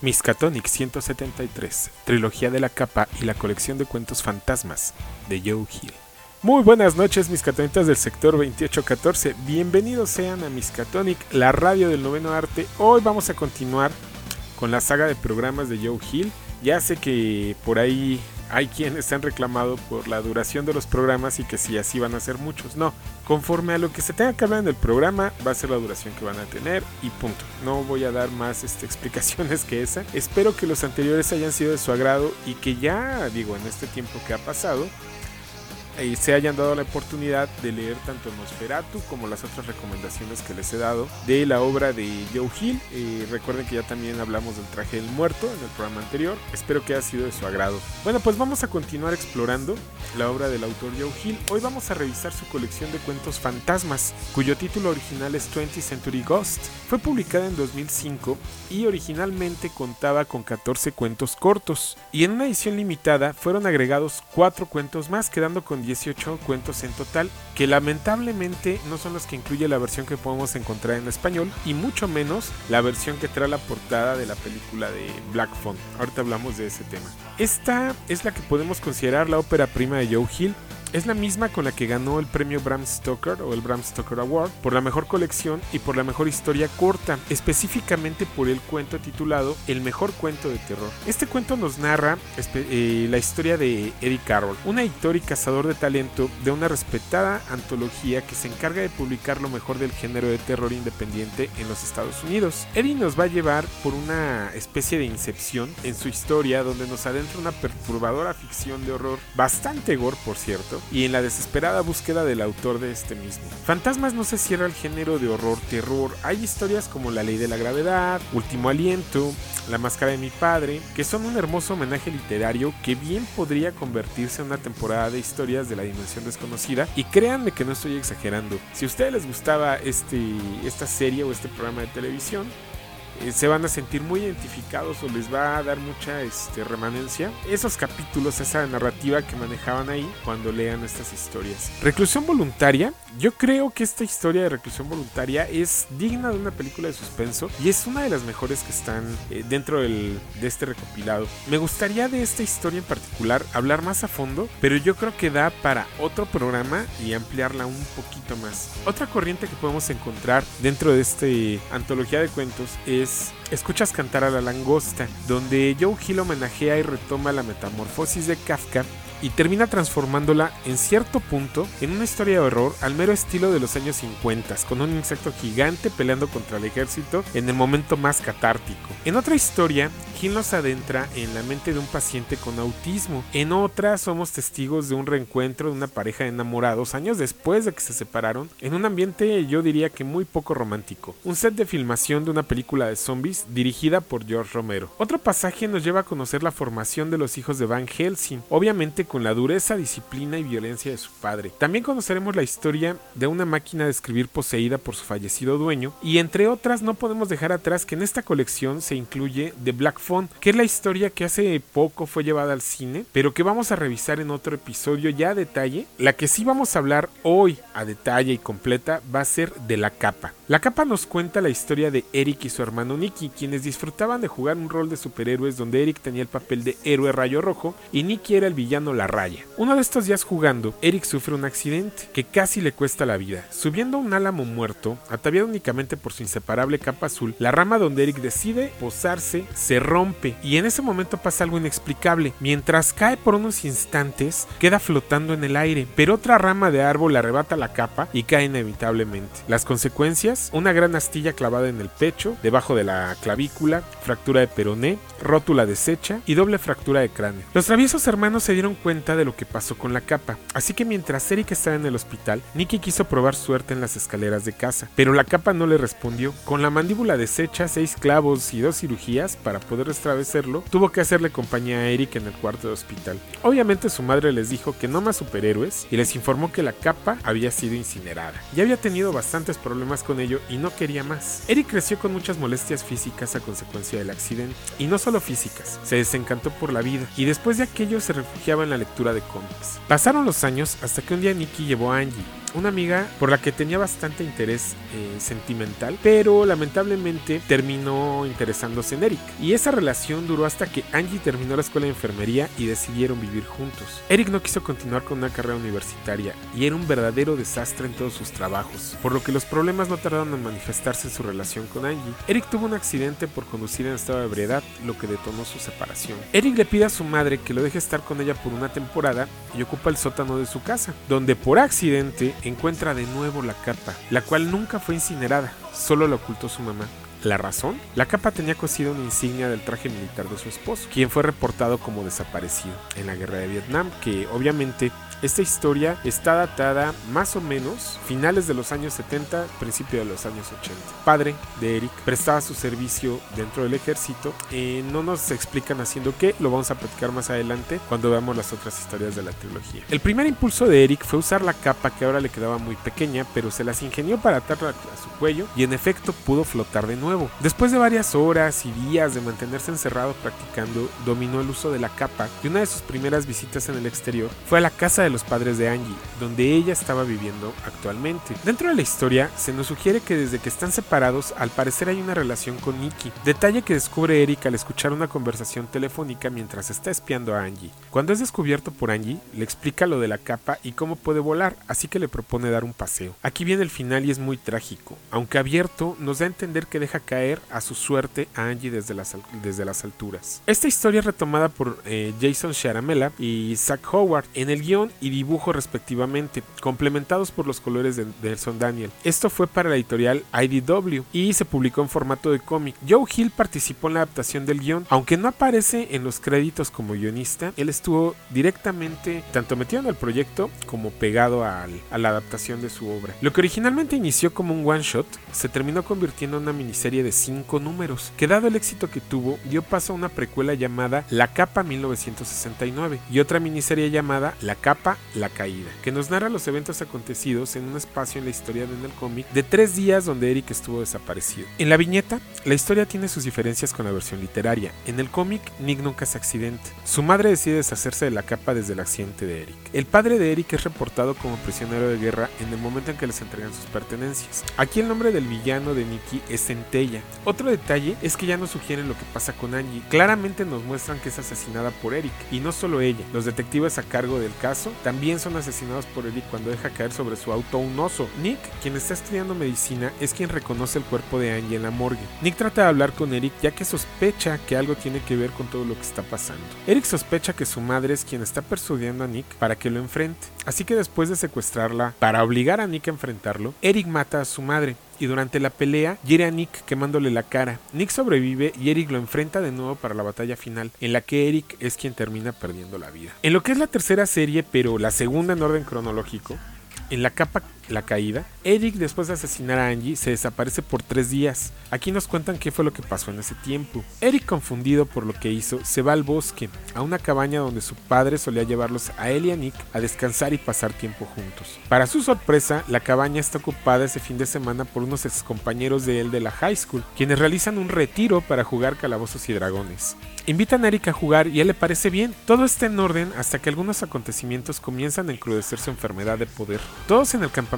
Miskatonic 173, Trilogía de la Capa y la colección de cuentos fantasmas de Joe Hill. Muy buenas noches, Miskatonitas del sector 2814. Bienvenidos sean a Miskatonic, la radio del noveno arte. Hoy vamos a continuar con la saga de programas de Joe Hill. Ya sé que por ahí hay quienes han reclamado por la duración de los programas y que si así van a ser muchos. No, conforme a lo que se tenga que hablar en el programa, va a ser la duración que van a tener y punto. No voy a dar más este, explicaciones que esa. Espero que los anteriores hayan sido de su agrado y que ya, digo, en este tiempo que ha pasado, y se hayan dado la oportunidad de leer tanto Nosferatu como las otras recomendaciones que les he dado de la obra de Joe Hill. Eh, recuerden que ya también hablamos del traje del muerto en el programa anterior. Espero que haya sido de su agrado. Bueno, pues vamos a continuar explorando la obra del autor Joe Hill. Hoy vamos a revisar su colección de cuentos fantasmas, cuyo título original es 20th Century Ghost. Fue publicada en 2005 y originalmente contaba con 14 cuentos cortos. Y en una edición limitada fueron agregados 4 cuentos más, quedando con 18 cuentos en total, que lamentablemente no son los que incluye la versión que podemos encontrar en español y mucho menos la versión que trae la portada de la película de Black Phone. Ahorita hablamos de ese tema. Esta es la que podemos considerar la ópera prima de Joe Hill, es la misma con la que ganó el premio Bram Stoker o el Bram Stoker Award por la mejor colección y por la mejor historia corta, específicamente por el cuento titulado El mejor cuento de terror. Este cuento nos narra eh, la historia de Eddie Carroll, un editor y cazador de talento de una respetada antología que se encarga de publicar lo mejor del género de terror independiente en los Estados Unidos. Eddie nos va a llevar por una especie de incepción en su historia donde nos adentra una perturbadora ficción de horror, bastante gore por cierto, y en la desesperada búsqueda del autor de este mismo. Fantasmas no se cierra el género de horror-terror, hay historias como La Ley de la Gravedad, Último Aliento, La Máscara de mi Padre, que son un hermoso homenaje literario que bien podría convertirse en una temporada de historias de la dimensión desconocida, y créanme que no estoy exagerando, si a ustedes les gustaba este, esta serie o este programa de televisión, eh, se van a sentir muy identificados o les va a dar mucha este, remanencia esos capítulos, esa narrativa que manejaban ahí cuando lean estas historias. Reclusión voluntaria, yo creo que esta historia de reclusión voluntaria es digna de una película de suspenso y es una de las mejores que están eh, dentro del, de este recopilado. Me gustaría de esta historia en particular hablar más a fondo, pero yo creo que da para otro programa y ampliarla un poquito más. Otra corriente que podemos encontrar dentro de esta antología de cuentos es guys. Escuchas cantar a la langosta, donde Joe Hill homenajea y retoma la metamorfosis de Kafka y termina transformándola en cierto punto en una historia de horror al mero estilo de los años 50, con un insecto gigante peleando contra el ejército en el momento más catártico. En otra historia, Hill nos adentra en la mente de un paciente con autismo. En otra, somos testigos de un reencuentro de una pareja de enamorados años después de que se separaron, en un ambiente yo diría que muy poco romántico. Un set de filmación de una película de zombies dirigida por George Romero. Otro pasaje nos lleva a conocer la formación de los hijos de Van Helsing, obviamente con la dureza, disciplina y violencia de su padre. También conoceremos la historia de una máquina de escribir poseída por su fallecido dueño y entre otras no podemos dejar atrás que en esta colección se incluye The Black Phone, que es la historia que hace poco fue llevada al cine, pero que vamos a revisar en otro episodio ya a detalle. La que sí vamos a hablar hoy a detalle y completa va a ser de la capa. La capa nos cuenta la historia de Eric y su hermano Nicky, quienes disfrutaban de jugar un rol de superhéroes donde Eric tenía el papel de héroe rayo rojo y Nicky era el villano la raya. Uno de estos días jugando, Eric sufre un accidente que casi le cuesta la vida. Subiendo un álamo muerto, ataviado únicamente por su inseparable capa azul, la rama donde Eric decide posarse se rompe y en ese momento pasa algo inexplicable. Mientras cae por unos instantes, queda flotando en el aire, pero otra rama de árbol le arrebata la capa y cae inevitablemente. Las consecuencias, una gran astilla clavada en el pecho, debajo de la clavícula, fractura de peroné, rótula deshecha y doble fractura de cráneo. Los traviesos hermanos se dieron cuenta de lo que pasó con la capa, así que mientras Eric estaba en el hospital, Nicky quiso probar suerte en las escaleras de casa, pero la capa no le respondió. Con la mandíbula deshecha, seis clavos y dos cirugías para poder restablecerlo, tuvo que hacerle compañía a Eric en el cuarto de hospital. Obviamente su madre les dijo que no más superhéroes y les informó que la capa había sido incinerada. Ya había tenido bastantes problemas con ello y no quería más. Eric creció con muchas molestias físicas a consecuencia del accidente, y no solo físicas, se desencantó por la vida y después de aquello se refugiaba en la lectura de cómics. Pasaron los años hasta que un día Nicky llevó a Angie, una amiga por la que tenía bastante interés eh, sentimental, pero lamentablemente terminó interesándose en Eric. Y esa relación duró hasta que Angie terminó la escuela de enfermería y decidieron vivir juntos. Eric no quiso continuar con una carrera universitaria y era un verdadero desastre en todos sus trabajos, por lo que los problemas no tardaron en manifestarse en su relación con Angie. Eric tuvo un accidente por conducir en estado de ebriedad, lo que detonó su separación. Eric le pide a su madre que lo deje estar con ella por una temporada y ocupa el sótano de su casa, donde por accidente encuentra de nuevo la capa, la cual nunca fue incinerada, solo la ocultó su mamá. ¿La razón? La capa tenía cosida una insignia del traje militar de su esposo, quien fue reportado como desaparecido en la guerra de Vietnam, que obviamente esta historia está datada más o menos finales de los años 70, principio de los años 80. Padre de Eric prestaba su servicio dentro del ejército. Eh, no nos explican haciendo qué, lo vamos a platicar más adelante cuando veamos las otras historias de la trilogía. El primer impulso de Eric fue usar la capa que ahora le quedaba muy pequeña, pero se las ingenió para atarla a su cuello y en efecto pudo flotar de nuevo. Después de varias horas y días de mantenerse encerrado practicando, dominó el uso de la capa y una de sus primeras visitas en el exterior fue a la casa de los padres de Angie, donde ella estaba viviendo actualmente. Dentro de la historia se nos sugiere que desde que están separados al parecer hay una relación con Nikki, detalle que descubre Eric al escuchar una conversación telefónica mientras está espiando a Angie. Cuando es descubierto por Angie, le explica lo de la capa y cómo puede volar, así que le propone dar un paseo. Aquí viene el final y es muy trágico, aunque abierto nos da a entender que deja caer a su suerte a Angie desde las, desde las alturas. Esta historia es retomada por eh, Jason Sharamela y Zach Howard en el guion y dibujo respectivamente, complementados por los colores de Nelson Daniel. Esto fue para la editorial IDW y se publicó en formato de cómic. Joe Hill participó en la adaptación del guion, aunque no aparece en los créditos como guionista, él estuvo directamente tanto metido en el proyecto como pegado a la adaptación de su obra. Lo que originalmente inició como un one shot se terminó convirtiendo en una miniserie de cinco números, que dado el éxito que tuvo, dio paso a una precuela llamada La Capa 1969 y otra miniserie llamada La Capa la Caída, que nos narra los eventos acontecidos en un espacio en la historia de el cómic de tres días donde Eric estuvo desaparecido. En la viñeta, la historia tiene sus diferencias con la versión literaria. En el cómic, Nick nunca se accidente. Su madre decide deshacerse de la capa desde el accidente de Eric. El padre de Eric es reportado como prisionero de guerra en el momento en que les entregan sus pertenencias. Aquí el nombre del villano de Nicky es Centella. Otro detalle es que ya nos sugieren lo que pasa con Angie. Claramente nos muestran que es asesinada por Eric, y no solo ella. Los detectives a cargo del caso también son asesinados por Eric cuando deja caer sobre su auto un oso. Nick, quien está estudiando medicina, es quien reconoce el cuerpo de Angie en la morgue. Nick trata de hablar con Eric ya que sospecha que algo tiene que ver con todo lo que está pasando. Eric sospecha que su madre es quien está persuadiendo a Nick para que lo enfrente. Así que después de secuestrarla para obligar a Nick a enfrentarlo, Eric mata a su madre y durante la pelea hiere a Nick quemándole la cara. Nick sobrevive y Eric lo enfrenta de nuevo para la batalla final, en la que Eric es quien termina perdiendo la vida. En lo que es la tercera serie, pero la segunda en orden cronológico, en la capa La Caída, Eric después de asesinar a Angie se desaparece por tres días. Aquí nos cuentan qué fue lo que pasó en ese tiempo. Eric confundido por lo que hizo, se va al bosque, a una cabaña donde su padre solía llevarlos a él y a Nick a descansar y pasar tiempo juntos. Para su sorpresa, la cabaña está ocupada ese fin de semana por unos excompañeros de él de la high school, quienes realizan un retiro para jugar calabozos y dragones. Invitan a Eric a jugar y a él le parece bien. Todo está en orden hasta que algunos acontecimientos comienzan a encrudecer su enfermedad de poder. Todos en el campamento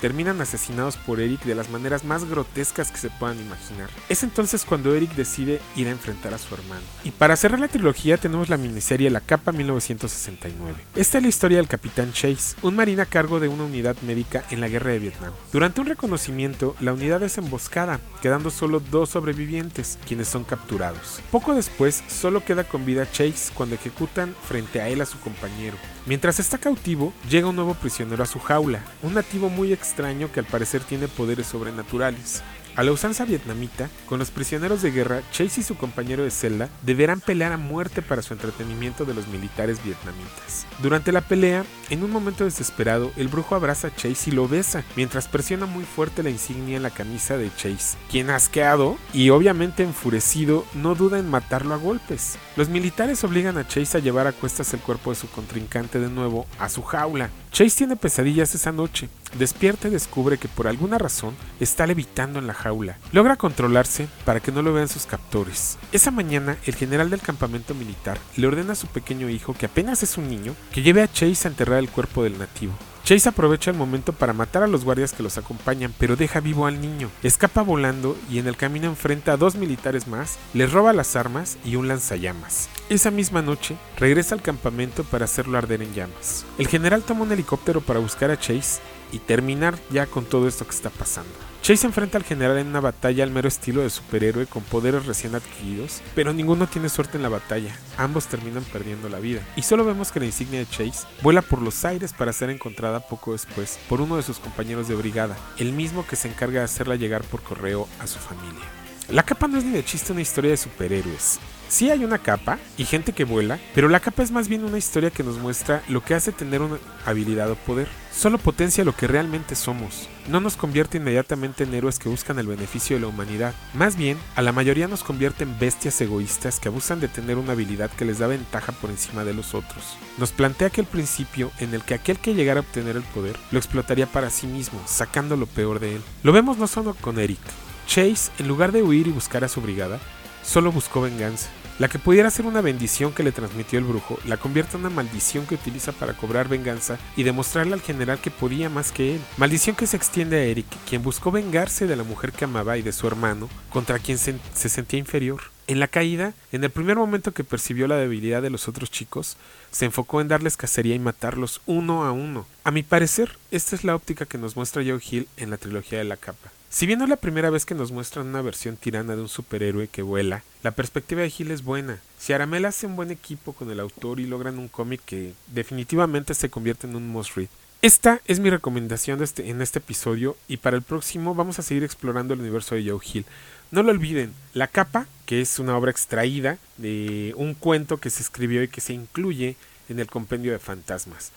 terminan asesinados por Eric de las maneras más grotescas que se puedan imaginar. Es entonces cuando Eric decide ir a enfrentar a su hermano. Y para cerrar la trilogía tenemos la miniserie La Capa 1969. Esta es la historia del capitán Chase, un marín a cargo de una unidad médica en la guerra de Vietnam. Durante un reconocimiento, la unidad es emboscada, quedando solo dos sobrevivientes, quienes son capturados. Poco después, solo queda con vida Chase cuando ejecutan frente a él a su compañero. Mientras está cautivo, llega un nuevo prisionero a su jaula, un nativo muy extraño que al parecer tiene poderes sobrenaturales. A la usanza vietnamita, con los prisioneros de guerra, Chase y su compañero de celda deberán pelear a muerte para su entretenimiento de los militares vietnamitas. Durante la pelea, en un momento desesperado, el brujo abraza a Chase y lo besa, mientras presiona muy fuerte la insignia en la camisa de Chase, quien asqueado y obviamente enfurecido no duda en matarlo a golpes. Los militares obligan a Chase a llevar a cuestas el cuerpo de su contrincante de nuevo a su jaula. Chase tiene pesadillas esa noche, despierta y descubre que por alguna razón está levitando en la jaula. Logra controlarse para que no lo vean sus captores. Esa mañana, el general del campamento militar le ordena a su pequeño hijo, que apenas es un niño, que lleve a Chase a enterrar el cuerpo del nativo. Chase aprovecha el momento para matar a los guardias que los acompañan, pero deja vivo al niño. Escapa volando y en el camino enfrenta a dos militares más, les roba las armas y un lanzallamas. Esa misma noche, regresa al campamento para hacerlo arder en llamas. El general toma un helicóptero para buscar a Chase y terminar ya con todo esto que está pasando. Chase enfrenta al general en una batalla al mero estilo de superhéroe con poderes recién adquiridos, pero ninguno tiene suerte en la batalla, ambos terminan perdiendo la vida, y solo vemos que la insignia de Chase vuela por los aires para ser encontrada poco después por uno de sus compañeros de brigada, el mismo que se encarga de hacerla llegar por correo a su familia. La capa no es ni de chiste una historia de superhéroes, Sí hay una capa y gente que vuela, pero la capa es más bien una historia que nos muestra lo que hace tener una habilidad o poder. Solo potencia lo que realmente somos. No nos convierte inmediatamente en héroes que buscan el beneficio de la humanidad. Más bien, a la mayoría nos convierte en bestias egoístas que abusan de tener una habilidad que les da ventaja por encima de los otros. Nos plantea aquel principio en el que aquel que llegara a obtener el poder lo explotaría para sí mismo, sacando lo peor de él. Lo vemos no solo con Eric. Chase, en lugar de huir y buscar a su brigada, solo buscó venganza. La que pudiera ser una bendición que le transmitió el brujo, la convierte en una maldición que utiliza para cobrar venganza y demostrarle al general que podía más que él. Maldición que se extiende a Eric, quien buscó vengarse de la mujer que amaba y de su hermano, contra quien se, se sentía inferior. En la caída, en el primer momento que percibió la debilidad de los otros chicos, se enfocó en darles cacería y matarlos uno a uno. A mi parecer, esta es la óptica que nos muestra Joe Hill en la trilogía de la capa. Si bien no es la primera vez que nos muestran una versión tirana de un superhéroe que vuela, la perspectiva de Hill es buena. Si Aramel hace un buen equipo con el autor y logran un cómic que definitivamente se convierte en un must read. Esta es mi recomendación este, en este episodio y para el próximo vamos a seguir explorando el universo de Joe Hill. No lo olviden, La Capa, que es una obra extraída de un cuento que se escribió y que se incluye en el compendio de fantasmas.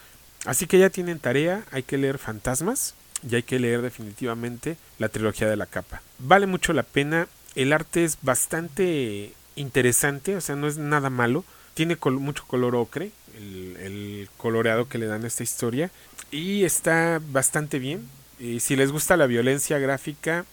Así que ya tienen tarea, hay que leer fantasmas, y hay que leer definitivamente la trilogía de la capa. Vale mucho la pena, el arte es bastante interesante, o sea, no es nada malo, tiene mucho color ocre, el, coloreado que le dan a esta historia, y está bastante bien. Y si les gusta la violencia gráfica,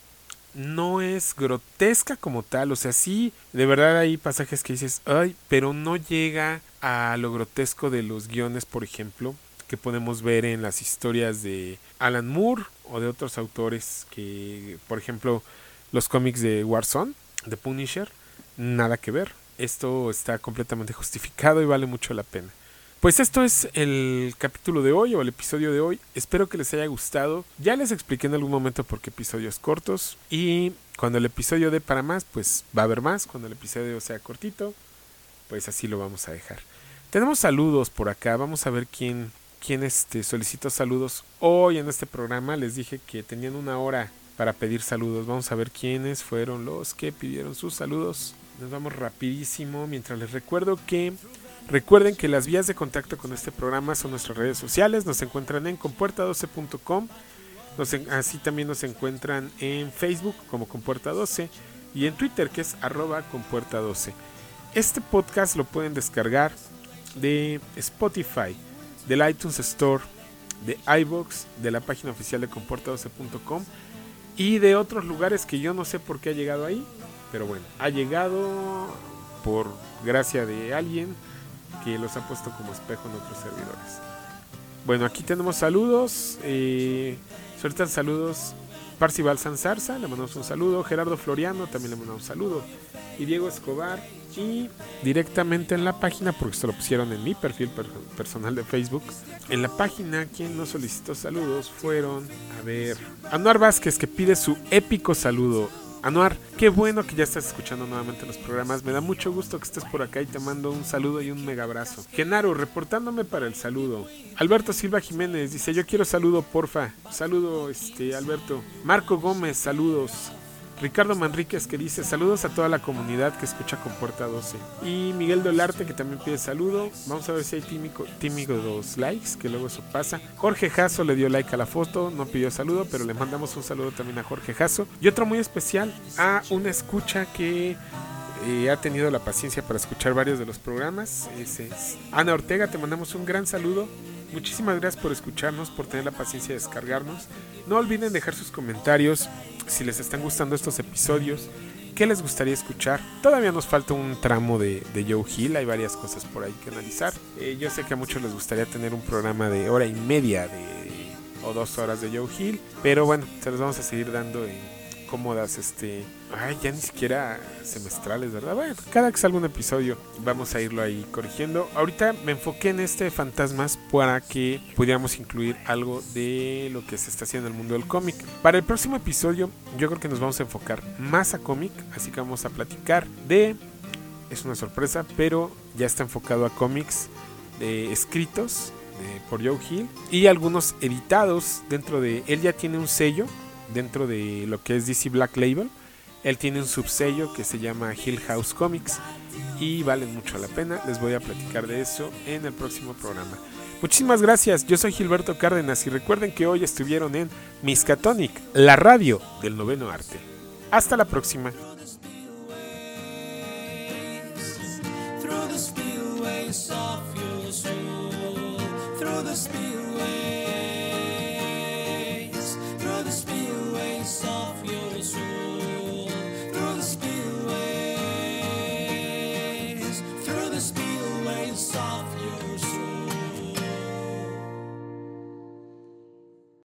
no es grotesca como tal, o sea, sí, de verdad hay pasajes que dices, ay, pero no llega a lo grotesco de los guiones, por ejemplo que podemos ver en las historias de Alan Moore o de otros autores que, por ejemplo, los cómics de Warzone, de Punisher, nada que ver. Esto está completamente justificado y vale mucho la pena. Pues esto es el capítulo de hoy o el episodio de hoy. Espero que les haya gustado. Ya les expliqué en algún momento por qué episodios cortos. Y cuando el episodio dé para más, pues va a haber más. Cuando el episodio sea cortito, pues así lo vamos a dejar. Tenemos saludos por acá. Vamos a ver quién, quien este, saludos hoy en este programa. Les dije que tenían una hora para pedir saludos. Vamos a ver quiénes fueron los que pidieron sus saludos. Nos vamos rapidísimo mientras les recuerdo que recuerden que las vías de contacto con este programa son nuestras redes sociales. Nos encuentran en compuerta12.com. así también nos encuentran en Facebook como Compuerta12 y en Twitter que es arroba Compuerta12. Este podcast lo pueden descargar de Spotify del iTunes Store, de iBox, de la página oficial de comporta12.com y de otros lugares que yo no sé por qué ha llegado ahí, pero bueno, ha llegado por gracia de alguien que los ha puesto como espejo en otros servidores. Bueno, aquí tenemos saludos. Eh, sueltan saludos. Parcival Sanzarza, le mandamos un saludo. Gerardo Floriano, también le mandamos un saludo. Y Diego Escobar, y directamente en la página, porque se lo pusieron en mi perfil personal de Facebook, en la página quien nos solicitó saludos fueron, a ver, Anuar Vázquez que pide su épico saludo. Anuar, qué bueno que ya estás escuchando nuevamente los programas. Me da mucho gusto que estés por acá y te mando un saludo y un mega abrazo. Genaro, reportándome para el saludo. Alberto Silva Jiménez dice, yo quiero saludo, porfa. Saludo, este, Alberto. Marco Gómez, saludos. Ricardo Manríquez que dice saludos a toda la comunidad que escucha con Puerta 12. Y Miguel Dolarte que también pide saludo. Vamos a ver si hay tímico, dos likes, que luego eso pasa. Jorge Jasso le dio like a la foto, no pidió saludo, pero le mandamos un saludo también a Jorge Jasso. Y otro muy especial a una escucha que eh, ha tenido la paciencia para escuchar varios de los programas. Ese es Ana Ortega, te mandamos un gran saludo. Muchísimas gracias por escucharnos, por tener la paciencia de descargarnos. No olviden dejar sus comentarios si les están gustando estos episodios. ¿Qué les gustaría escuchar? Todavía nos falta un tramo de, Joe Hill, hay varias cosas por ahí que analizar. Eh, yo sé que a muchos les gustaría tener un programa de hora y media de o dos horas de Joe Hill. Pero bueno, se los vamos a seguir dando en cómodas, este, ay, ya ni siquiera semestrales, ¿verdad? Bueno, cada que salga un episodio vamos a irlo ahí corrigiendo. Ahorita me enfoqué en este fantasmas para que pudiéramos incluir algo de lo que se está haciendo en el mundo del cómic. Para el próximo episodio yo creo que nos vamos a enfocar más a cómic, así que vamos a platicar de es una sorpresa, pero ya está enfocado a cómics de escritos por Joe Hill y algunos editados dentro de él ya tiene un sello dentro de lo que es DC Black Label. Él tiene un subsello que se llama Hill House Comics y valen mucho la pena. Les voy a platicar de eso en el próximo programa. Muchísimas gracias. Yo soy Gilberto Cárdenas y recuerden que hoy estuvieron en Miskatonic la radio del noveno arte. Hasta la próxima